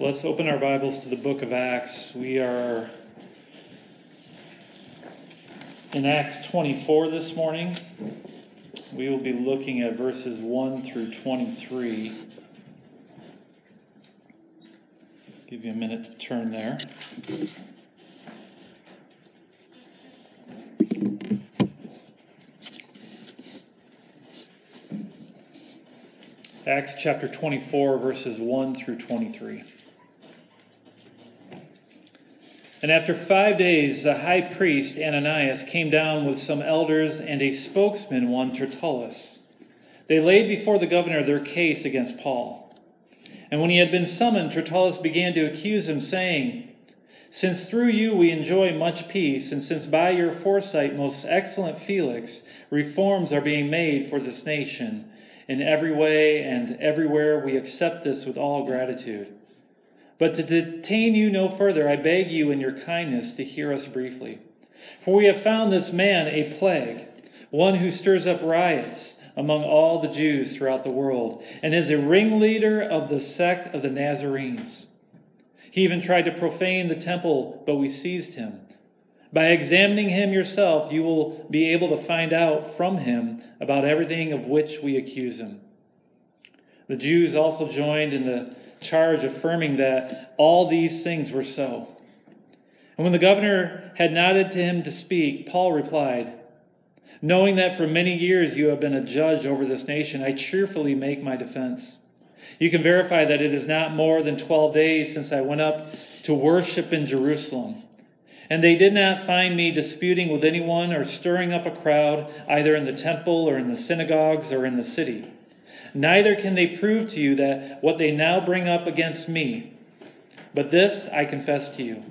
Let's open our Bibles to the book of Acts. We are in Acts 24 this morning. We will be looking at verses 1 through 23. Give you a minute to turn there. Acts chapter 24, verses 1 through 23. And after five days, the high priest Ananias came down with some elders and a spokesman, one Tertullus. They laid before the governor their case against Paul. And when he had been summoned, Tertullus began to accuse him, saying, Since through you we enjoy much peace, and since by your foresight, most excellent Felix, reforms are being made for this nation, in every way and everywhere we accept this with all gratitude. But to detain you no further, I beg you in your kindness to hear us briefly. For we have found this man a plague, one who stirs up riots among all the Jews throughout the world, and is a ringleader of the sect of the Nazarenes. He even tried to profane the temple, but we seized him. By examining him yourself, you will be able to find out from him about everything of which we accuse him. The Jews also joined in the charge affirming that all these things were so. And when the governor had nodded to him to speak, Paul replied, Knowing that for many years you have been a judge over this nation, I cheerfully make my defense. You can verify that it is not more than 12 days since I went up to worship in Jerusalem. And they did not find me disputing with anyone or stirring up a crowd, either in the temple or in the synagogues or in the city. Neither can they prove to you that what they now bring up against me. But this I confess to you,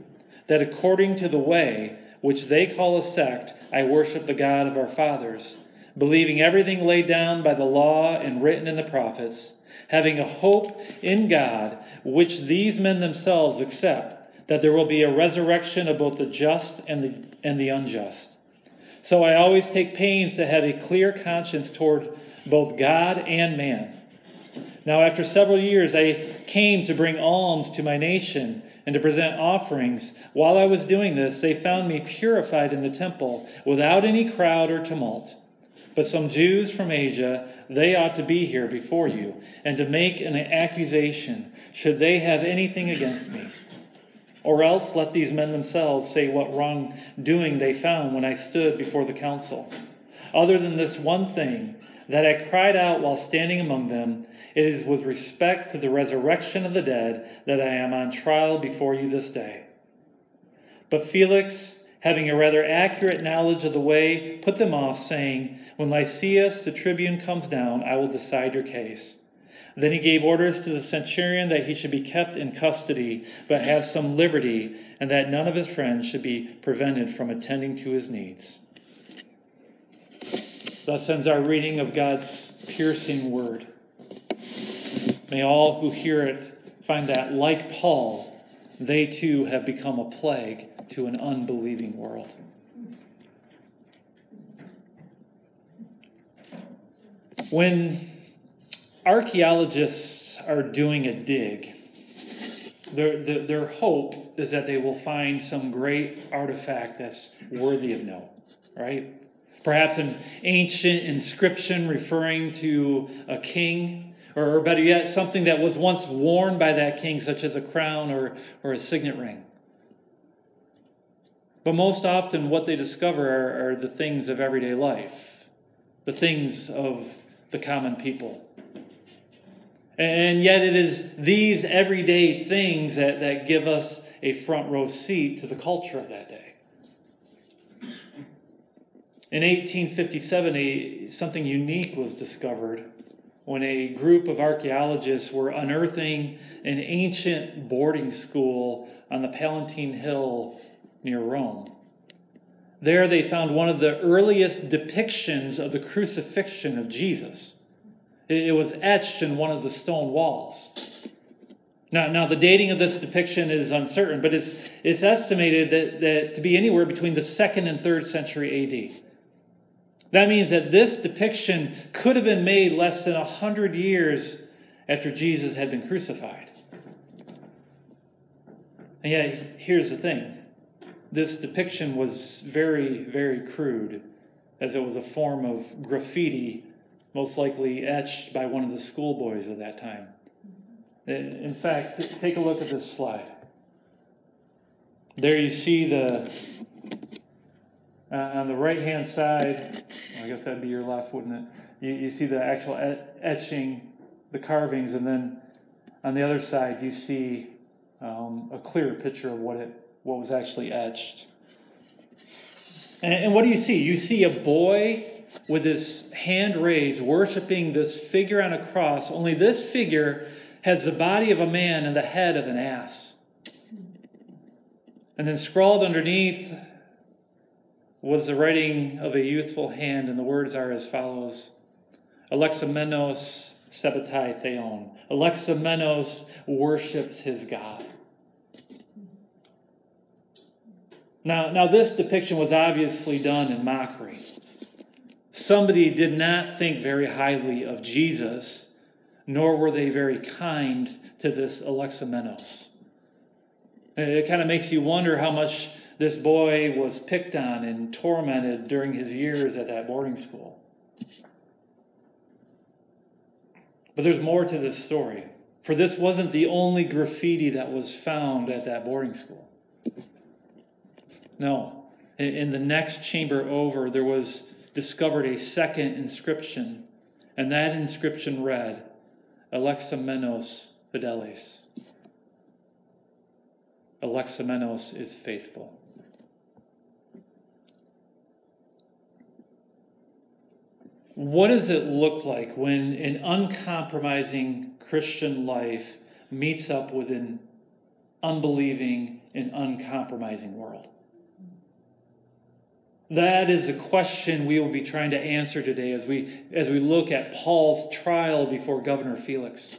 that according to the way which they call a sect, I worship the God of our fathers, believing everything laid down by the law and written in the prophets, having a hope in God, which these men themselves accept, that there will be a resurrection of both the just and the, and the unjust. So I always take pains to have a clear conscience toward both God and man. Now, after several years, I came to bring alms to my nation and to present offerings. While I was doing this, they found me purified in the temple without any crowd or tumult. But some Jews from Asia, they ought to be here before you and to make an accusation, should they have anything against me. Or else let these men themselves say what wrongdoing they found when I stood before the council. Other than this one thing, that I cried out while standing among them, It is with respect to the resurrection of the dead that I am on trial before you this day. But Felix, having a rather accurate knowledge of the way, put them off, saying, When Lysias the tribune comes down, I will decide your case. Then he gave orders to the centurion that he should be kept in custody, but have some liberty, and that none of his friends should be prevented from attending to his needs. Thus ends our reading of God's piercing word. May all who hear it find that, like Paul, they too have become a plague to an unbelieving world. When archaeologists are doing a dig, their, their, their, hope is that they will find some great artifact that's worthy of note, right? Perhaps an ancient inscription referring to a king, or better yet, something that was once worn by that king, such as a crown or, or a signet ring. But most often, what they discover are, are the things of everyday life, the things of the common people. And yet, it is these everyday things that, that give us a front row seat to the culture of that day. In 1857, a, something unique was discovered when a group of archaeologists were unearthing an ancient boarding school on the Palatine Hill near Rome. There they found one of the earliest depictions of the crucifixion of Jesus. It was etched in one of the stone walls. Now, now the dating of this depiction is uncertain, but it's, it's estimated that, that to be anywhere between the second and third century AD. That means that this depiction could have been made less than 100 years after Jesus had been crucified. And yet, here's the thing this depiction was very, very crude, as it was a form of graffiti, most likely etched by one of the schoolboys of that time. In fact, take a look at this slide. There you see the, uh, on the right hand side, I guess that'd be your left, wouldn't it? You, you see the actual etching, the carvings, and then on the other side you see um, a clearer picture of what it what was actually etched. And, and what do you see? You see a boy with his hand raised, worshiping this figure on a cross. Only this figure has the body of a man and the head of an ass. And then scrawled underneath was the writing of a youthful hand, and the words are as follows Alexamenos Sabbatai Theon. Alexamenos worships his God. Now, now, this depiction was obviously done in mockery. Somebody did not think very highly of Jesus, nor were they very kind to this Alexamenos. It kind of makes you wonder how much this boy was picked on and tormented during his years at that boarding school. But there's more to this story, for this wasn't the only graffiti that was found at that boarding school. No. In the next chamber over, there was discovered a second inscription, and that inscription read, Alexamenos Fidelis. Alexamenos is faithful. What does it look like when an uncompromising Christian life meets up with an unbelieving and uncompromising world? That is a question we will be trying to answer today as we, as we look at Paul's trial before Governor Felix.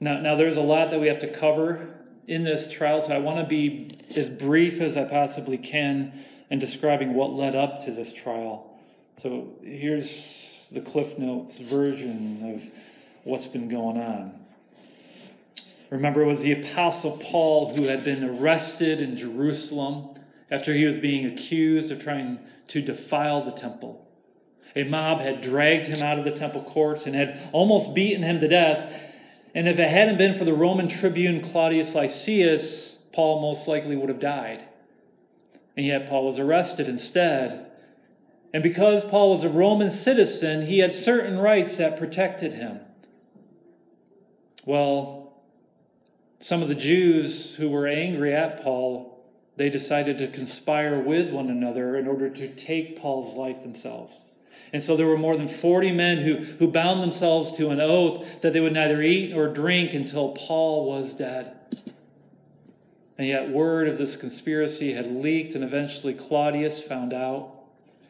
Now, now, there's a lot that we have to cover in this trial, so I want to be as brief as I possibly can in describing what led up to this trial. So here's the Cliff Notes version of what's been going on. Remember, it was the Apostle Paul who had been arrested in Jerusalem after he was being accused of trying to defile the temple. A mob had dragged him out of the temple courts and had almost beaten him to death. And if it hadn't been for the Roman tribune Claudius Lysias, Paul most likely would have died. And yet Paul was arrested instead. And because Paul was a Roman citizen, he had certain rights that protected him. Well, some of the Jews who were angry at Paul they decided to conspire with one another in order to take Paul's life themselves. And so there were more than 40 men who, who bound themselves to an oath that they would neither eat nor drink until Paul was dead. And yet, word of this conspiracy had leaked, and eventually Claudius found out.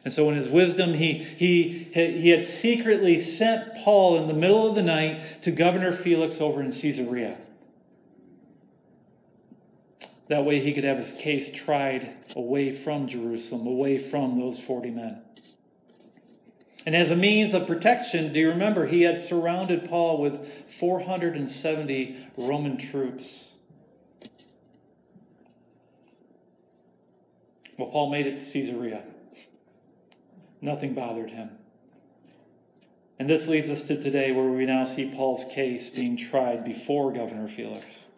And so, in his wisdom, he, he, he had secretly sent Paul in the middle of the night to Governor Felix over in Caesarea. That way he could have his case tried away from Jerusalem, away from those 40 men. And as a means of protection, do you remember he had surrounded Paul with 470 Roman troops? Well, Paul made it to Caesarea. Nothing bothered him. And this leads us to today, where we now see Paul's case being tried before Governor Felix.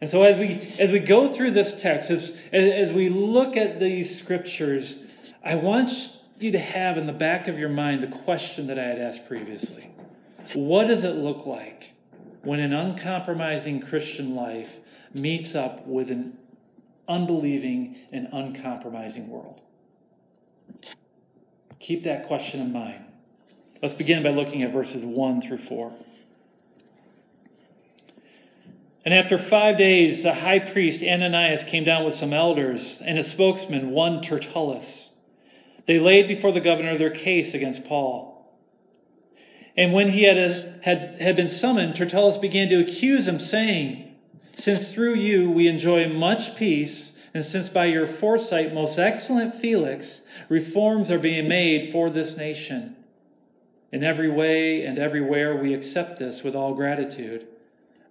And so as we as we go through this text, as, as we look at these scriptures, I want you to have in the back of your mind the question that I had asked previously. What does it look like when an uncompromising Christian life meets up with an unbelieving and uncompromising world? Keep that question in mind. Let's begin by looking at verses 1 through 4. And after five days, the high priest Ananias came down with some elders and a spokesman, one Tertullus. They laid before the governor their case against Paul. And when he had, a, had, had been summoned, Tertullus began to accuse him, saying, Since through you we enjoy much peace, and since by your foresight, most excellent Felix, reforms are being made for this nation, in every way and everywhere we accept this with all gratitude.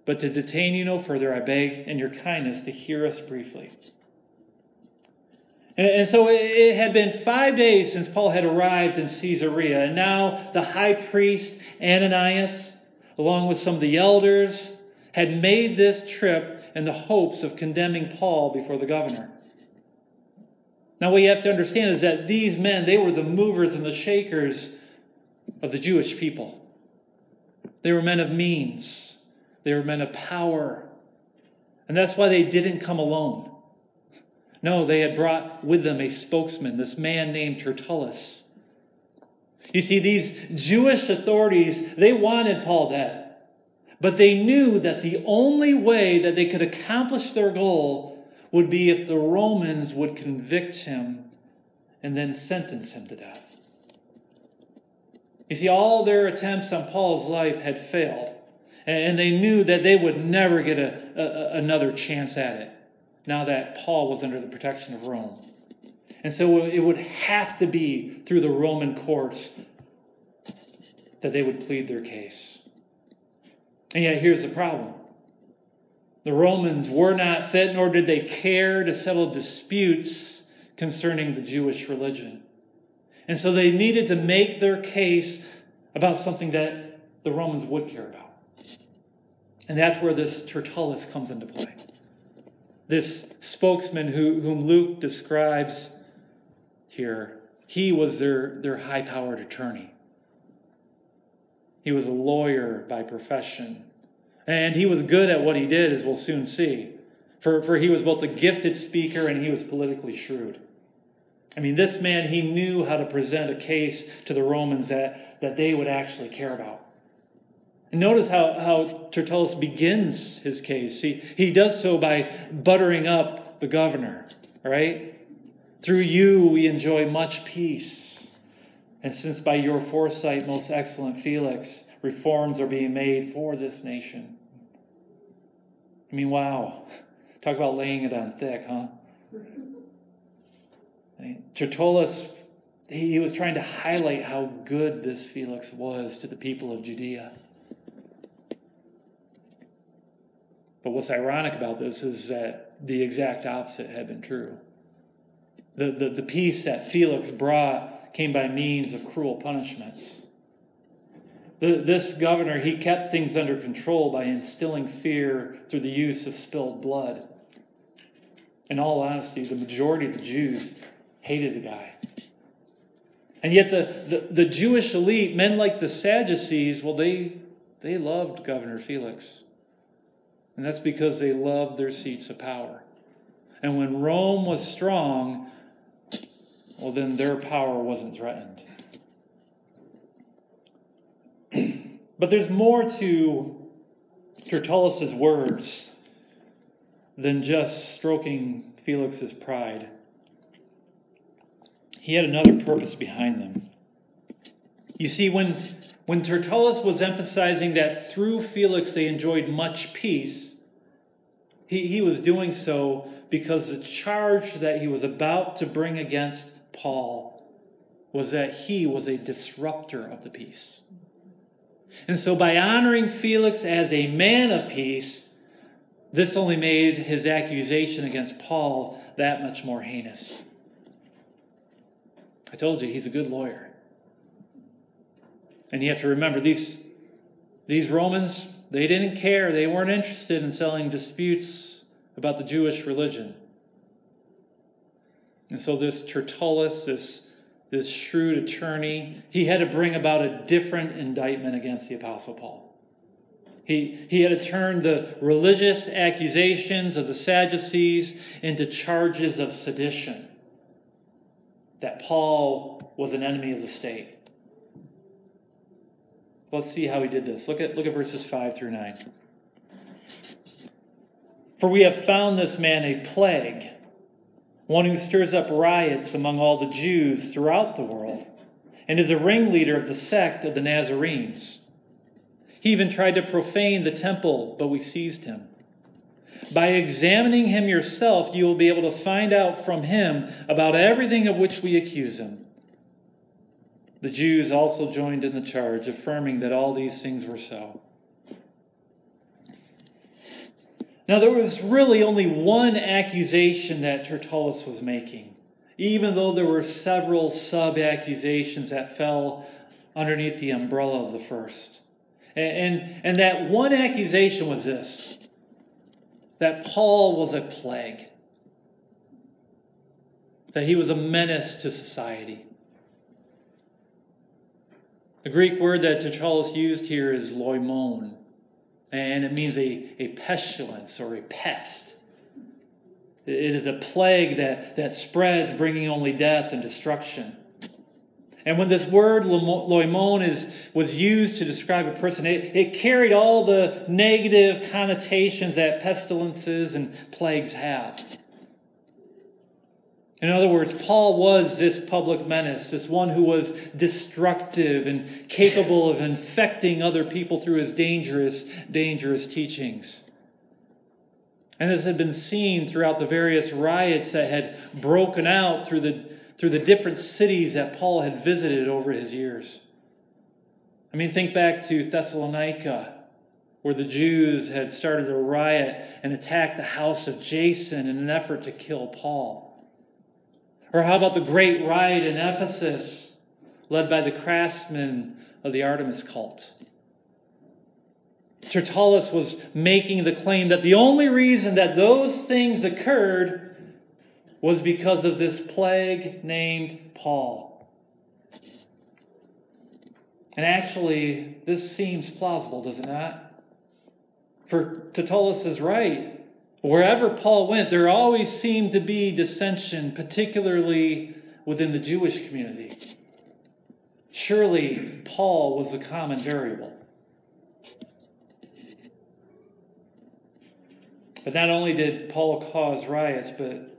But to detain you no further, I beg in your kindness to hear us briefly. And, so it had been five days since Paul had arrived in Caesarea, and now the high priest Ananias, along with some of the elders, had made this trip in the hopes of condemning Paul before the governor. Now, what you have to understand is that these men, they were the movers and the shakers of the Jewish people. They were men of means, they were men of power. And that's why they didn't come alone. No, they had brought with them a spokesman, this man named Tertullus. You see, these Jewish authorities, they wanted Paul dead. But they knew that the only way that they could accomplish their goal would be if the Romans would convict him and then sentence him to death. You see, all their attempts on Paul's life had failed, and they knew that they would never get a, a, another chance at it now that Paul was under the protection of Rome. And so it would have to be through the Roman courts that they would plead their case. And yet, here's the problem the Romans were not fit, nor did they care to settle disputes concerning the Jewish religion. And so they needed to make their case about something that the Romans would care about. And that's where this Tertullus comes into play. This spokesman who, whom Luke describes here, he was their, their high powered attorney. He was a lawyer by profession. And he was good at what he did, as we'll soon see. For, for he was both a gifted speaker and he was politically shrewd. I mean, this man, he knew how to present a case to the Romans that, that they would actually care about. And notice how, how Tertullus begins his case. He, he does so by buttering up the governor, right? Through you we enjoy much peace. And since by your foresight, most excellent Felix, reforms are being made for this nation. I mean, wow. Talk about laying it on thick, huh? Tertullus, he was trying to highlight how good this Felix was to the people of Judea. But what's ironic about this is that the exact opposite had been true. The, the, the peace that Felix brought came by means of cruel punishments. This governor, he kept things under control by instilling fear through the use of spilled blood. In all honesty, the majority of the Jews hated the guy. And yet, the, the, the Jewish elite, men like the Sadducees, well, they, they loved Governor Felix. And that's because they loved their seats of power. And when Rome was strong, well, then their power wasn't threatened. but there's more to Tertullus's words than just stroking Felix's pride he had another purpose behind them. You see, when, when Tertullus was emphasizing that through Felix they enjoyed much peace, he, he was doing so because the charge that he was about to bring against Paul was that he was a disruptor of the peace. And so, by honoring Felix as a man of peace, this only made his accusation against Paul that much more heinous. I told you he's a good lawyer. And you have to remember these, these Romans, they didn't care. They weren't interested in selling disputes about the Jewish religion. And so this Tertullus, this, this shrewd attorney, he had to bring about a different indictment against the Apostle Paul. He, he had to turn the religious accusations of the Sadducees into charges of sedition that Paul was an enemy of the state. Let's see how he did this. Look at, look at verses 5 through 9. For we have found this man a plague, one who stirs up riots among all the Jews throughout the world, and is a ringleader of the sect of the Nazarenes. He even tried to profane the temple, but we seized him. By examining him yourself, you will be able to find out from him about everything of which we accuse him. The Jews also joined in the charge, affirming that all these things were so. Now, there was really only one accusation that Tertullus was making, even though there were several sub accusations that fell underneath the umbrella of the first. And, and, and that one accusation was this that Paul was a plague, that he was a menace to society. The Greek word that Tertullus used here is loimon, and it means a, a pestilence or a pest. It is a plague that, that spreads, bringing only death and destruction. And when this word loimon is, was used to describe a person, it, it carried all the negative connotations that pestilences and plagues have. In other words, Paul was this public menace, this one who was destructive and capable of infecting other people through his dangerous, dangerous teachings. And this had been seen throughout the various riots that had broken out through the, through the different cities that Paul had visited over his years. I mean, think back to Thessalonica, where the Jews had started a riot and attacked the house of Jason in an effort to kill Paul. Or how about the great riot in Ephesus, led by the craftsmen of the Artemis cult? Tertullus was making the claim that the only reason that those things occurred was because of this plague named Paul. And actually, this seems plausible, does it not? For Tertullus is right. Wherever Paul went, there always seemed to be dissension, particularly within the Jewish community. Surely Paul was a common variable. But not only did Paul cause riots, but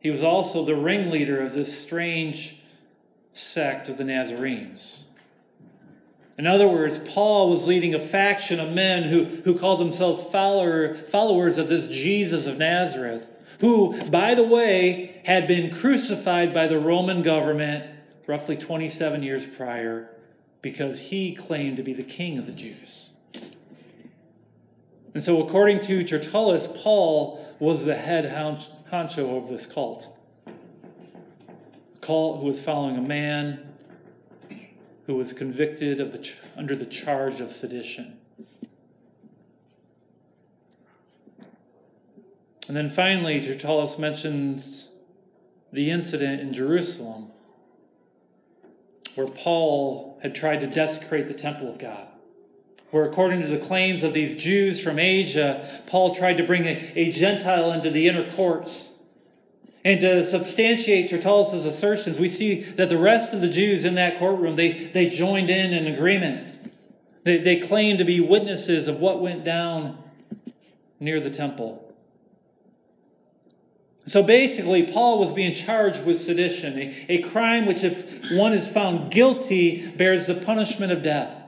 he was also the ringleader of this strange sect of the Nazarenes. In other words, Paul was leading a faction of men who, who called themselves follower, followers of this Jesus of Nazareth, who, by the way, had been crucified by the Roman government roughly 27 years prior because he claimed to be the king of the Jews. And so, according to Tertullus, Paul was the head honcho of this cult. A cult who was following a man who was convicted of the, under the charge of sedition. And then finally, Tertullus mentions the incident in Jerusalem where Paul had tried to desecrate the temple of God. Where, according to the claims of these Jews from Asia, Paul tried to bring a, a Gentile into the inner courts and to substantiate Tertullus's assertions, we see that the rest of the Jews in that courtroom, they, they joined in an agreement. They, they claimed to be witnesses of what went down near the temple. So basically, Paul was being charged with sedition, a, a crime which, if one is found guilty, bears the punishment of death.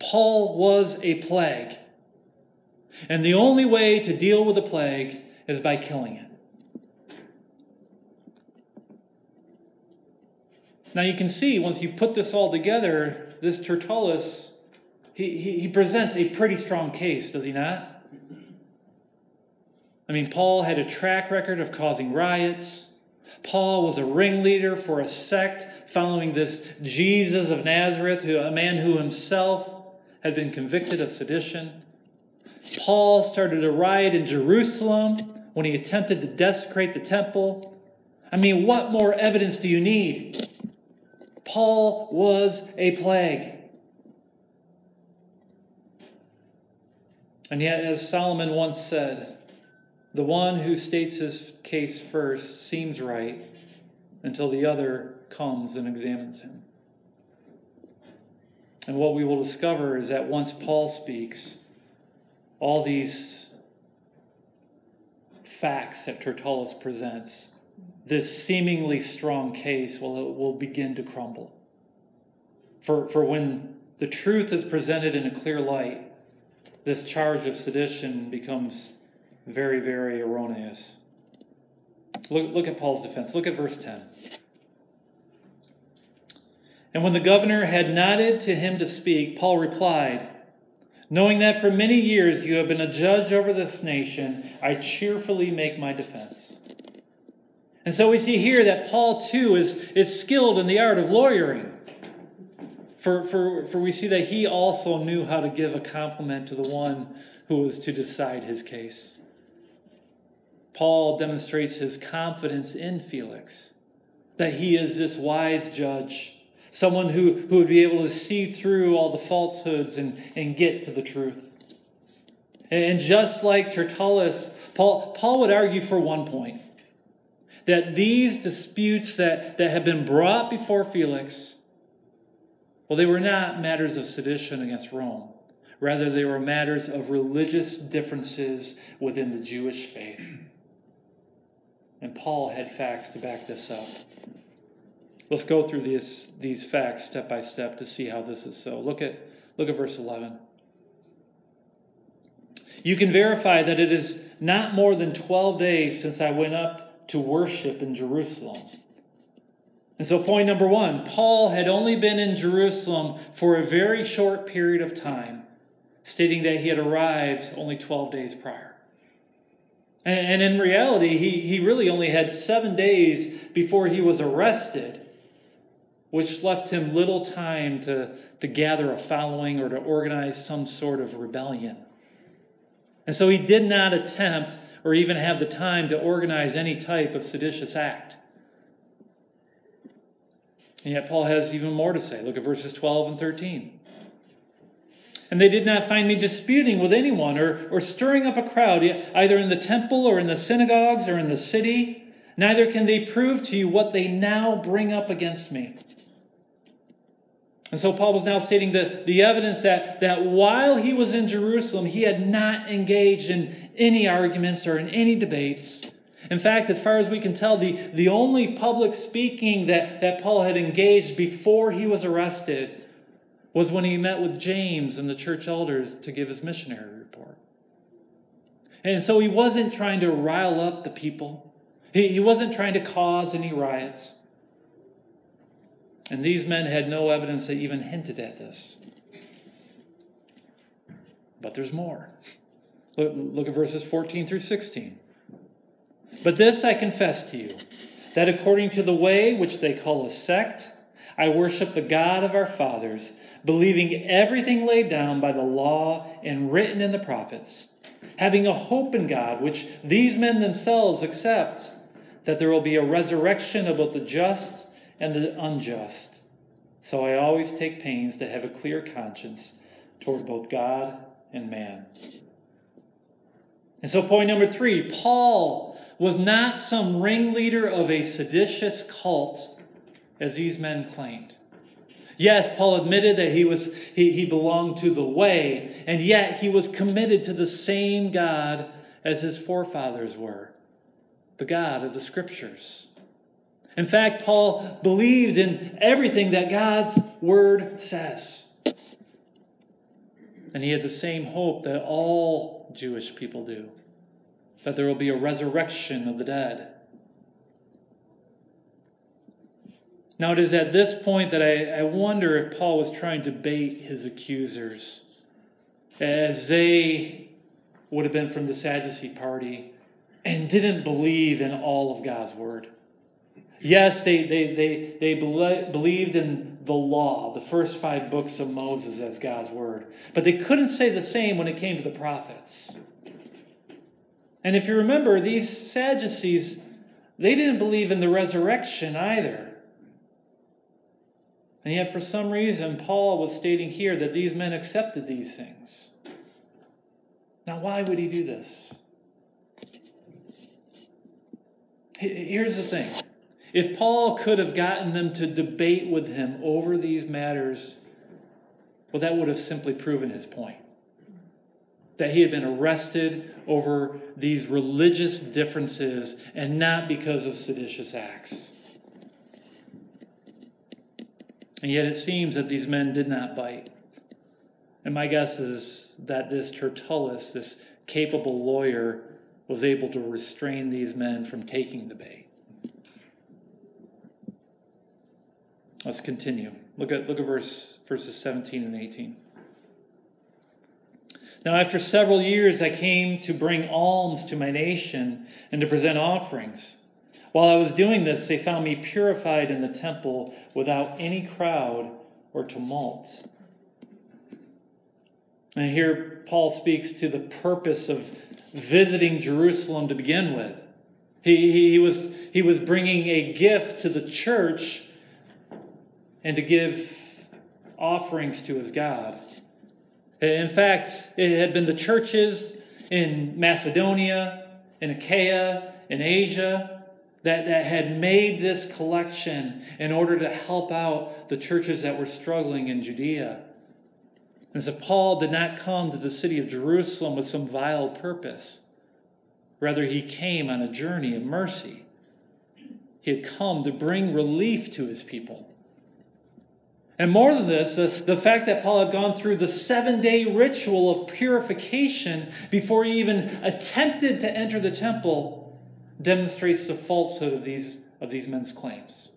Paul was a plague. And the only way to deal with a plague is by killing it. Now you can see, once you put this all together, this Tertullus, he, he, he presents a pretty strong case, does he not? I mean, Paul had a track record of causing riots. Paul was a ringleader for a sect following this Jesus of Nazareth, who, a man who himself had been convicted of sedition. Paul started a riot in Jerusalem when he attempted to desecrate the temple. I mean, what more evidence do you need? Paul was a plague. And yet, as Solomon once said, the one who states his case first seems right until the other comes and examines him. And what we will discover is that once Paul speaks, all these facts that Tertullus presents, this seemingly strong case will, will begin to crumble. For, for when the truth is presented in a clear light, this charge of sedition becomes very, very erroneous. Look, look at Paul's defense. Look at verse 10. And when the governor had nodded to him to speak, Paul replied, Knowing that for many years you have been a judge over this nation, I cheerfully make my defense. And so we see here that Paul, too, is, is skilled in the art of lawyering. For, for, for we see that he also knew how to give a compliment to the one who was to decide his case. Paul demonstrates his confidence in Felix, that he is this wise judge, someone who, who would be able to see through all the falsehoods and, and get to the truth. And just like Tertullus, Paul, Paul would argue for one point that these disputes that, that have been brought before Felix, well, they were not matters of sedition against Rome. Rather, they were matters of religious differences within the Jewish faith. And Paul had facts to back this up. Let's go through these, these facts step by step to see how this is so. Look at, look at verse 11. You can verify that it is not more than 12 days since I went up to worship in Jerusalem. And so, point number one Paul had only been in Jerusalem for a very short period of time, stating that he had arrived only 12 days prior. And, in reality, he, he really only had seven days before he was arrested, which left him little time to, to gather a following or to organize some sort of rebellion. And so he did not attempt or even have the time to organize any type of seditious act. And yet, Paul has even more to say. Look at verses 12 and 13. And they did not find me disputing with anyone or, or stirring up a crowd, either in the temple or in the synagogues or in the city. Neither can they prove to you what they now bring up against me. And so Paul was now stating the, the evidence that, that while he was in Jerusalem, he had not engaged in any arguments or in any debates. In fact, as far as we can tell, the, the only public speaking that, that Paul had engaged before he was arrested was when he met with James and the church elders to give his missionary report. And so he wasn't trying to rile up the people, he, he wasn't trying to cause any riots. And these men had no evidence that even hinted at this. But there's more. Look, look at verses 14 through 16. But this I confess to you, that according to the way which they call a sect, I worship the God of our fathers, believing everything laid down by the law and written in the prophets, having a hope in God, which these men themselves accept, that there will be a resurrection of both the just and the unjust. So I always take pains to have a clear conscience toward both God and man. And so, point number three Paul was not some ringleader of a seditious cult, as these men claimed. Yes, Paul admitted that he, was, he, he belonged to the way, and yet he was committed to the same God as his forefathers were the God of the Scriptures. In fact, Paul believed in everything that God's word says. And he had the same hope that all Jewish people do that there will be a resurrection of the dead. Now, it is at this point that I, I wonder if Paul was trying to bait his accusers, as they would have been from the Sadducee party and didn't believe in all of God's word. Yes, they, they, they, they believed in the law, the first five books of Moses as God's word. But they couldn't say the same when it came to the prophets. And if you remember, these Sadducees, they didn't believe in the resurrection either. And yet, for some reason, Paul was stating here that these men accepted these things. Now, why would he do this? Here's the thing if Paul could have gotten them to debate with him over these matters, well, that would have simply proven his point. That he had been arrested over these religious differences and not because of seditious acts. And yet it seems that these men did not bite. And my guess is that this Tertullus, this capable lawyer, was able to restrain these men from taking the bait. Let's continue. Look at, look at verse, verses 17 and 18. Now, after several years, I came to bring alms to my nation and to present offerings. While I was doing this, they found me purified in the temple without any crowd or tumult. And here Paul speaks to the purpose of visiting Jerusalem to begin with. He, he, he, was, he was bringing a gift to the church and to give offerings to his God. In fact, it had been the churches in Macedonia, in Achaia, in Asia, that, that had made this collection in order to help out the churches that were struggling in Judea. And so Paul did not come to the city of Jerusalem with some vile purpose. Rather, he came on a journey of mercy. He had come to bring relief to his people. And more than this, the, the fact that Paul had gone through the seven day ritual of purification before he even attempted to enter the temple demonstrates the falsehood of these, of these men's claims.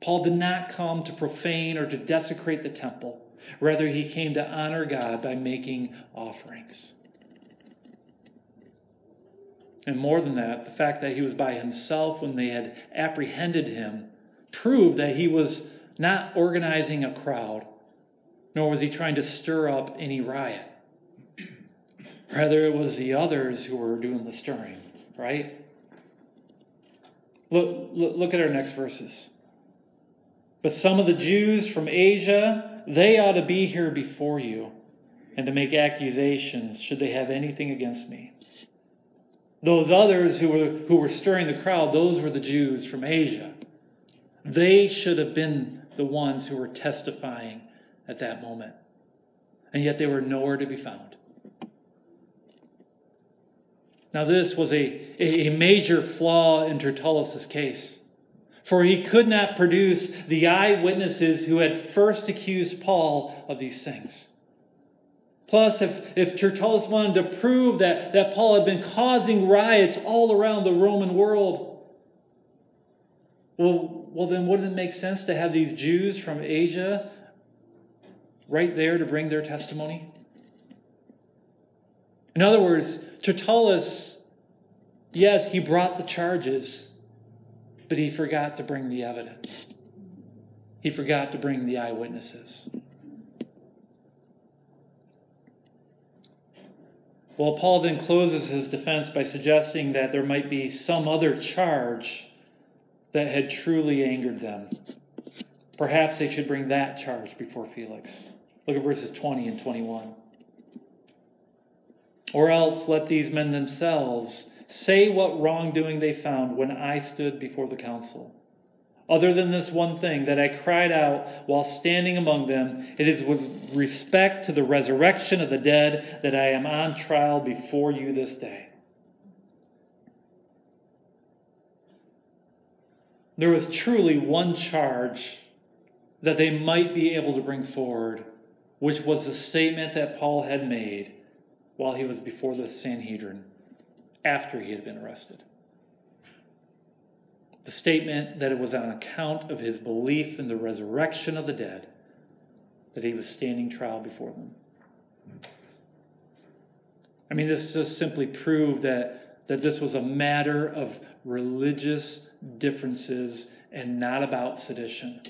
Paul did not come to profane or to desecrate the temple. Rather, he came to honor God by making offerings. And more than that, the fact that he was by himself when they had apprehended him proved that he was not organizing a crowd, nor was he trying to stir up any riot. Rather, it was the others who were doing the stirring, right? Look, look, at our next verses. But some of the Jews from Asia, they ought to be here before you and to make accusations should they have anything against me. Those others who were, who were stirring the crowd, those were the Jews from Asia. They should have been the ones who were testifying at that moment. And yet they were nowhere to be found. Now, this was a, a major flaw in Tertullus' case, for he could not produce the eyewitnesses who had first accused Paul of these things. Plus, if, if Tertullus wanted to prove that, that Paul had been causing riots all around the Roman world, well, well, then wouldn't it make sense to have these Jews from Asia right there to bring their testimony? In other words, Tertullus, yes, he brought the charges, but he forgot to bring the evidence. He forgot to bring the eyewitnesses. Well, Paul then closes his defense by suggesting that there might be some other charge that had truly angered them. Perhaps they should bring that charge before Felix. Look at verses 20 and 21. Or else let these men themselves say what wrongdoing they found when I stood before the council. Other than this one thing that I cried out while standing among them, it is with respect to the resurrection of the dead that I am on trial before you this day. There was truly one charge that they might be able to bring forward, which was the statement that Paul had made while he was before the Sanhedrin after he had been arrested. The statement that it was on account of his belief in the resurrection of the dead that he was standing trial before them. I mean, this just simply proved that, that this was a matter of religious differences and not about sedition.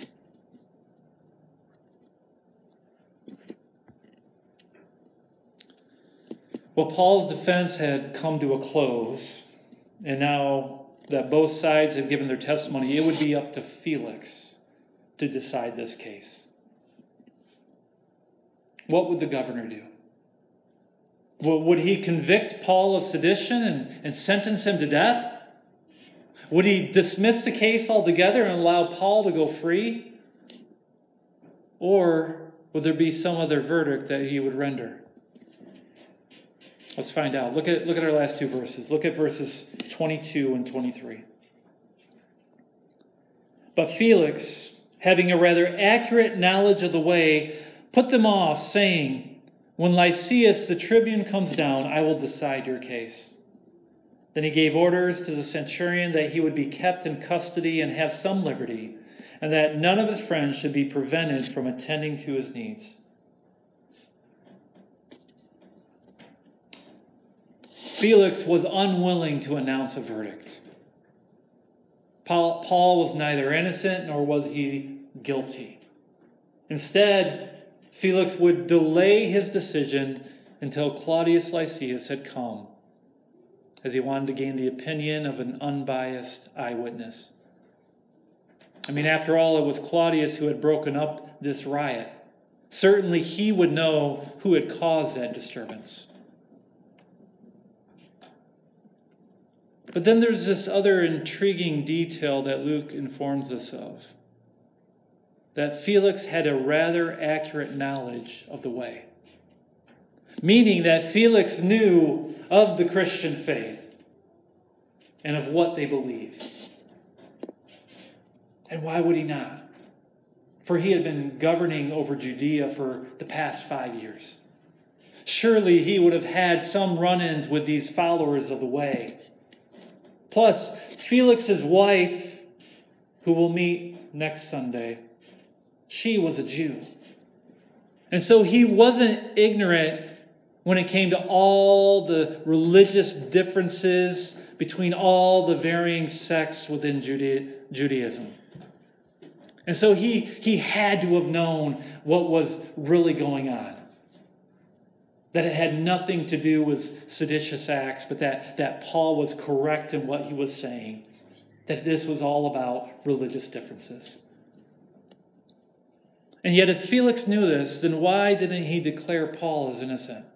Well, Paul's defense had come to a close, and now that both sides had given their testimony, it would be up to Felix to decide this case. What would the governor do? Would he convict Paul of sedition and, and sentence him to death? Would he dismiss the case altogether and allow Paul to go free? Or would there be some other verdict that he would render? Let's find out. Look at, look at our last two verses. Look at verses 22 and 23. But Felix, having a rather accurate knowledge of the way, put them off, saying, When Lysias the tribune comes down, I will decide your case. Then he gave orders to the centurion that he would be kept in custody and have some liberty, and that none of his friends should be prevented from attending to his needs. Felix was unwilling to announce a verdict. Paul, Paul was neither innocent nor was he guilty. Instead, Felix would delay his decision until Claudius Lysias had come, as he wanted to gain the opinion of an unbiased eyewitness. I mean, after all, it was Claudius who had broken up this riot. Certainly, he would know who had caused that disturbance. But then there's this other intriguing detail that Luke informs us of that Felix had a rather accurate knowledge of the way. Meaning that Felix knew of the Christian faith and of what they believe. And why would he not? For he had been governing over Judea for the past five years. Surely he would have had some run ins with these followers of the way. Plus, Felix's wife, who we'll meet next Sunday, she was a Jew. And so he wasn't ignorant when it came to all the religious differences between all the varying sects within Judaism. And so he, he had to have known what was really going on. That it had nothing to do with seditious acts, but that, that Paul was correct in what he was saying. That this was all about religious differences. And yet, if Felix knew this, then why didn't he declare Paul as innocent?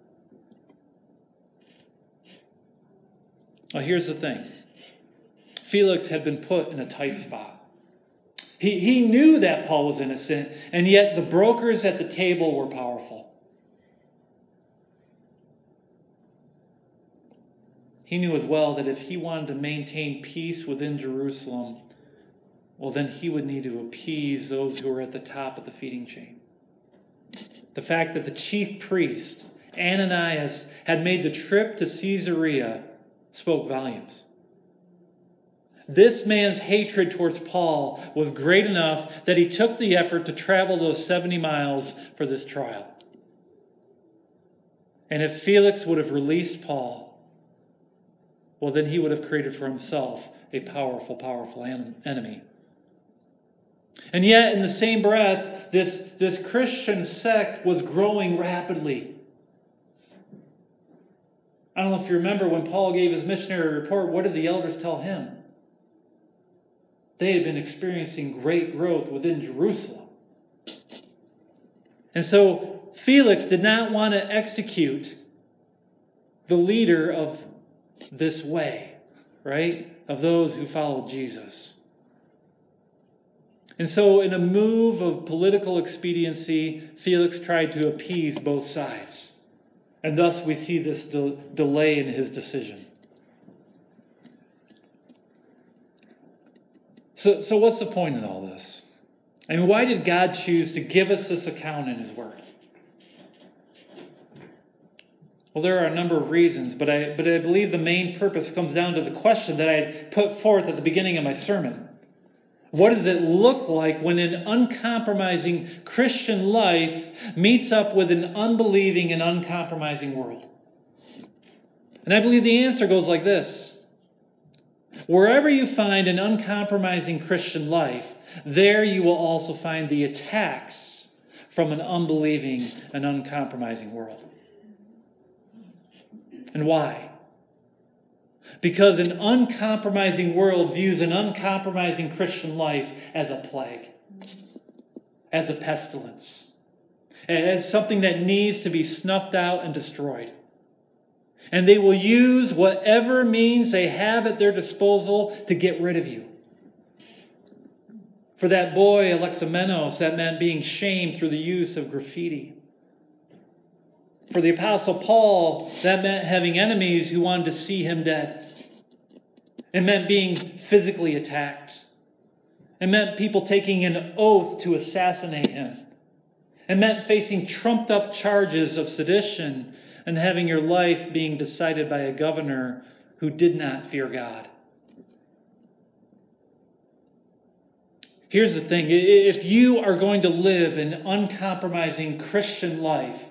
Well, here's the thing Felix had been put in a tight spot. He, he knew that Paul was innocent, and yet the brokers at the table were powerful. He knew as well that if he wanted to maintain peace within Jerusalem, well, then he would need to appease those who were at the top of the feeding chain. The fact that the chief priest, Ananias, had made the trip to Caesarea spoke volumes. This man's hatred towards Paul was great enough that he took the effort to travel those 70 miles for this trial. And if Felix would have released Paul, well, then he would have created for himself a powerful, powerful enemy. And yet, in the same breath, this, this Christian sect was growing rapidly. I don't know if you remember when Paul gave his missionary report, what did the elders tell him? they had been experiencing great growth within Jerusalem. And so Felix did not want to execute the leader of this way, right? Of those who followed Jesus. And so, in a move of political expediency, Felix tried to appease both sides. And thus, we see this de- delay in his decision. So, so what's the point in all this? I mean, why did God choose to give us this account in His Word? Well, there are a number of reasons, but I, but I believe the main purpose comes down to the question that I put forth at the beginning of my sermon. What does it look like when an uncompromising Christian life meets up with an unbelieving and uncompromising world? And I believe the answer goes like this Wherever you find an uncompromising Christian life, there you will also find the attacks from an unbelieving and uncompromising world. And why? Because an uncompromising world views an uncompromising Christian life as a plague, as a pestilence, as something that needs to be snuffed out and destroyed and they will use whatever means they have at their disposal to get rid of you. For that boy, Alexamenos, that meant being shamed through the use of graffiti. For the Apostle Paul, that meant having enemies who wanted to see him dead. It meant being physically attacked. It meant people taking an oath to assassinate him. It meant facing trumped up charges of sedition and having your life being decided by a governor who did not fear God. Here's the thing if you are going to live an uncompromising Christian life,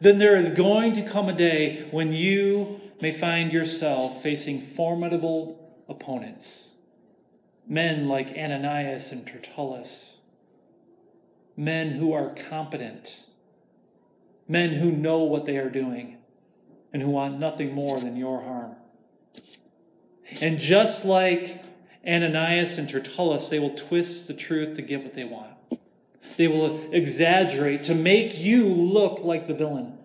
then there is going to come a day when you may find yourself facing formidable opponents. Men like Ananias and Tertullus. Men who are competent. Men who know what they are doing and who want nothing more than your harm. And just like Ananias and Tertullus, they will twist the truth to get what they want. They will exaggerate to make you look like the villain.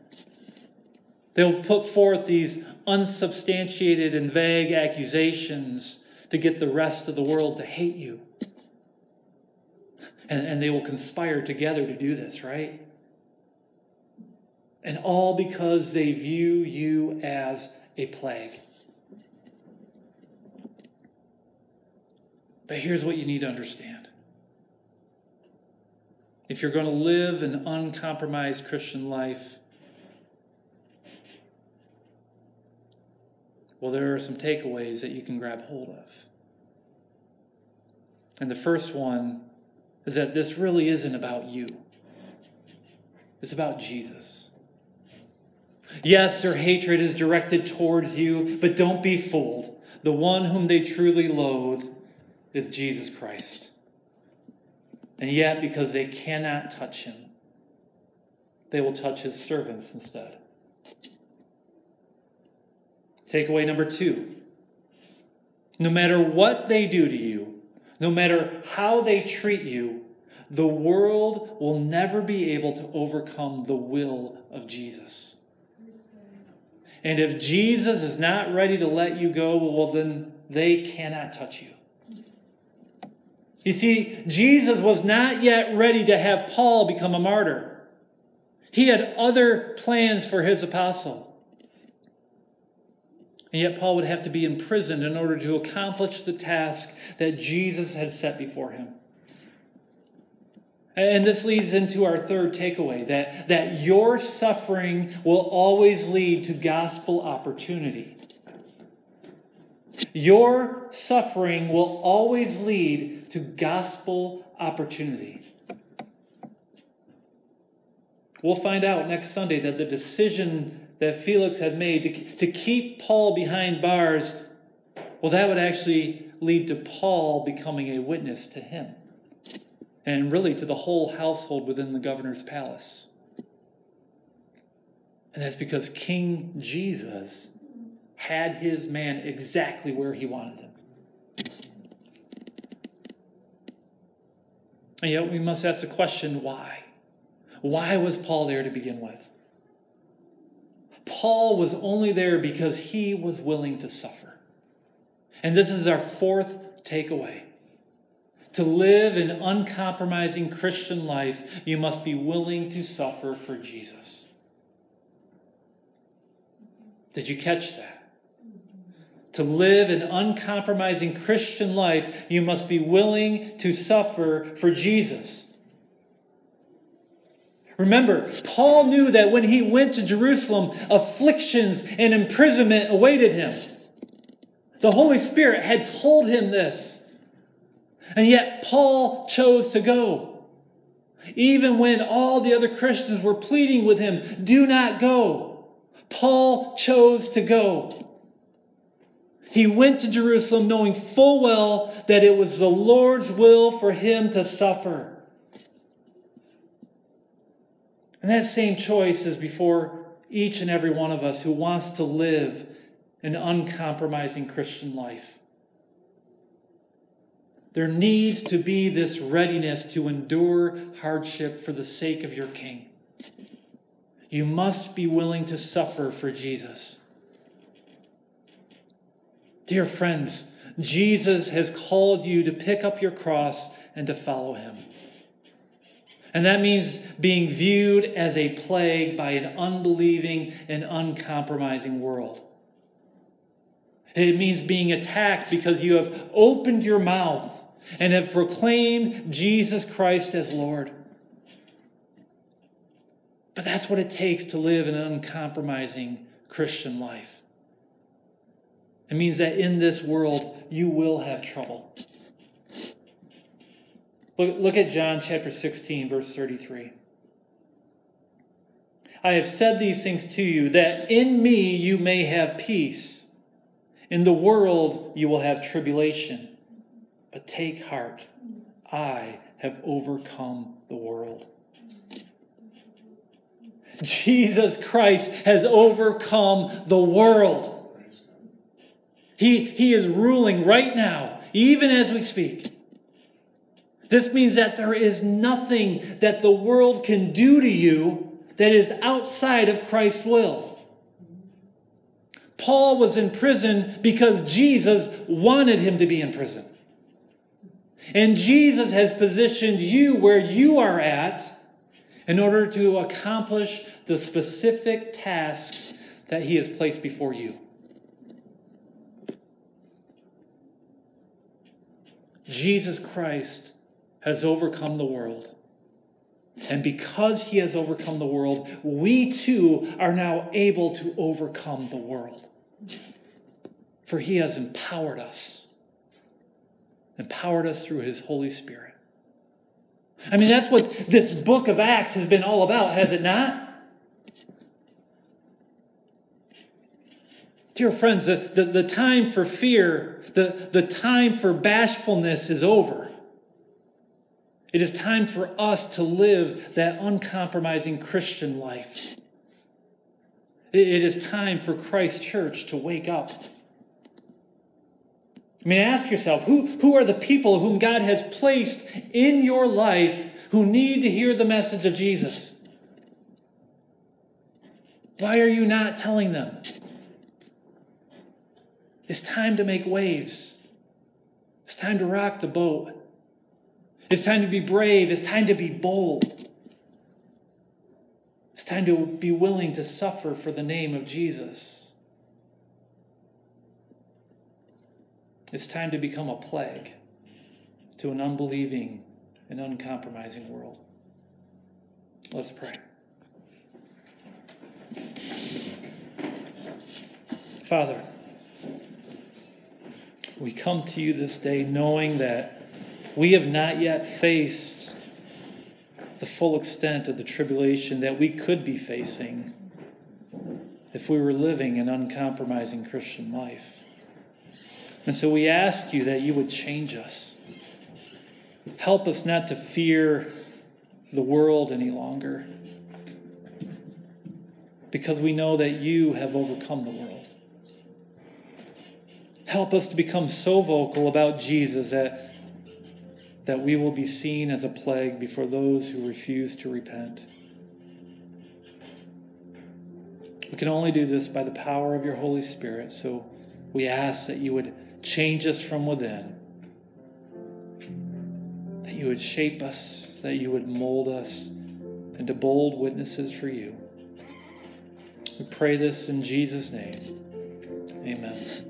They'll put forth these unsubstantiated and vague accusations to get the rest of the world to hate you. And, and they will conspire together to do this, right? And all because they view you as a plague. But here's what you need to understand if you're going to live an uncompromised Christian life, well, there are some takeaways that you can grab hold of. And the first one is that this really isn't about you, it's about Jesus. Yes, their hatred is directed towards you, but don't be fooled. The one whom they truly loathe is Jesus Christ. And yet, because they cannot touch him, they will touch his servants instead. Takeaway number two no matter what they do to you, no matter how they treat you, the world will never be able to overcome the will of Jesus. And if Jesus is not ready to let you go, well, then they cannot touch you. You see, Jesus was not yet ready to have Paul become a martyr. He had other plans for his apostle. And yet, Paul would have to be imprisoned in order to accomplish the task that Jesus had set before him. And this leads into our third takeaway that, that your suffering will always lead to gospel opportunity. Your suffering will always lead to gospel opportunity. We'll find out next Sunday that the decision that Felix had made to, to keep Paul behind bars, well, that would actually lead to Paul becoming a witness to him and really to the whole household within the governor's palace. And that's because King Jesus had his man exactly where he wanted him. And yet we must ask the question why? Why was Paul there to begin with? Paul was only there because he was willing to suffer. And this is our fourth takeaway. To live an uncompromising Christian life, you must be willing to suffer for Jesus. Did you catch that? To live an uncompromising Christian life, you must be willing to suffer for Jesus. Remember, Paul knew that when he went to Jerusalem, afflictions and imprisonment awaited him. The Holy Spirit had told him this. And yet, Paul chose to go. Even when all the other Christians were pleading with him, do not go. Paul chose to go. He went to Jerusalem knowing full well that it was the Lord's will for him to suffer. And that same choice is before each and every one of us who wants to live an uncompromising Christian life. There needs to be this readiness to endure hardship for the sake of your King. You must be willing to suffer for Jesus. Dear friends, Jesus has called you to pick up your cross and to follow him. And that means being viewed as a plague by an unbelieving and uncompromising world. It means being attacked because you have opened your mouth and have proclaimed Jesus Christ as Lord. But that's what it takes to live an uncompromising Christian life. It means that in this world, you will have trouble. Look, look at John chapter 16, verse 33. I have said these things to you, that in me you may have peace. In the world you will have tribulation. But take heart, I have overcome the world. Jesus Christ has overcome the world. He, he is ruling right now, even as we speak. This means that there is nothing that the world can do to you that is outside of Christ's will. Paul was in prison because Jesus wanted him to be in prison. And Jesus has positioned you where you are at in order to accomplish the specific tasks that he has placed before you. Jesus Christ has overcome the world. And because he has overcome the world, we too are now able to overcome the world. For he has empowered us, empowered us through his Holy Spirit. I mean, that's what this book of Acts has been all about, has it not? Dear friends, the, the, the time for fear, the, the time for bashfulness is over. It is time for us to live that uncompromising Christian life. It is time for Christ's church to wake up. I mean, ask yourself who, who are the people whom God has placed in your life who need to hear the message of Jesus? Why are you not telling them? It's time to make waves. It's time to rock the boat. It's time to be brave. It's time to be bold. It's time to be willing to suffer for the name of Jesus. It's time to become a plague to an unbelieving and uncompromising world. Let's pray. Father, we come to you this day knowing that we have not yet faced the full extent of the tribulation that we could be facing if we were living an uncompromising Christian life. And so we ask you that you would change us. Help us not to fear the world any longer because we know that you have overcome the world. Help us to become so vocal about Jesus that, that we will be seen as a plague before those who refuse to repent. We can only do this by the power of your Holy Spirit, so we ask that you would change us from within, that you would shape us, that you would mold us into bold witnesses for you. We pray this in Jesus' name. Amen.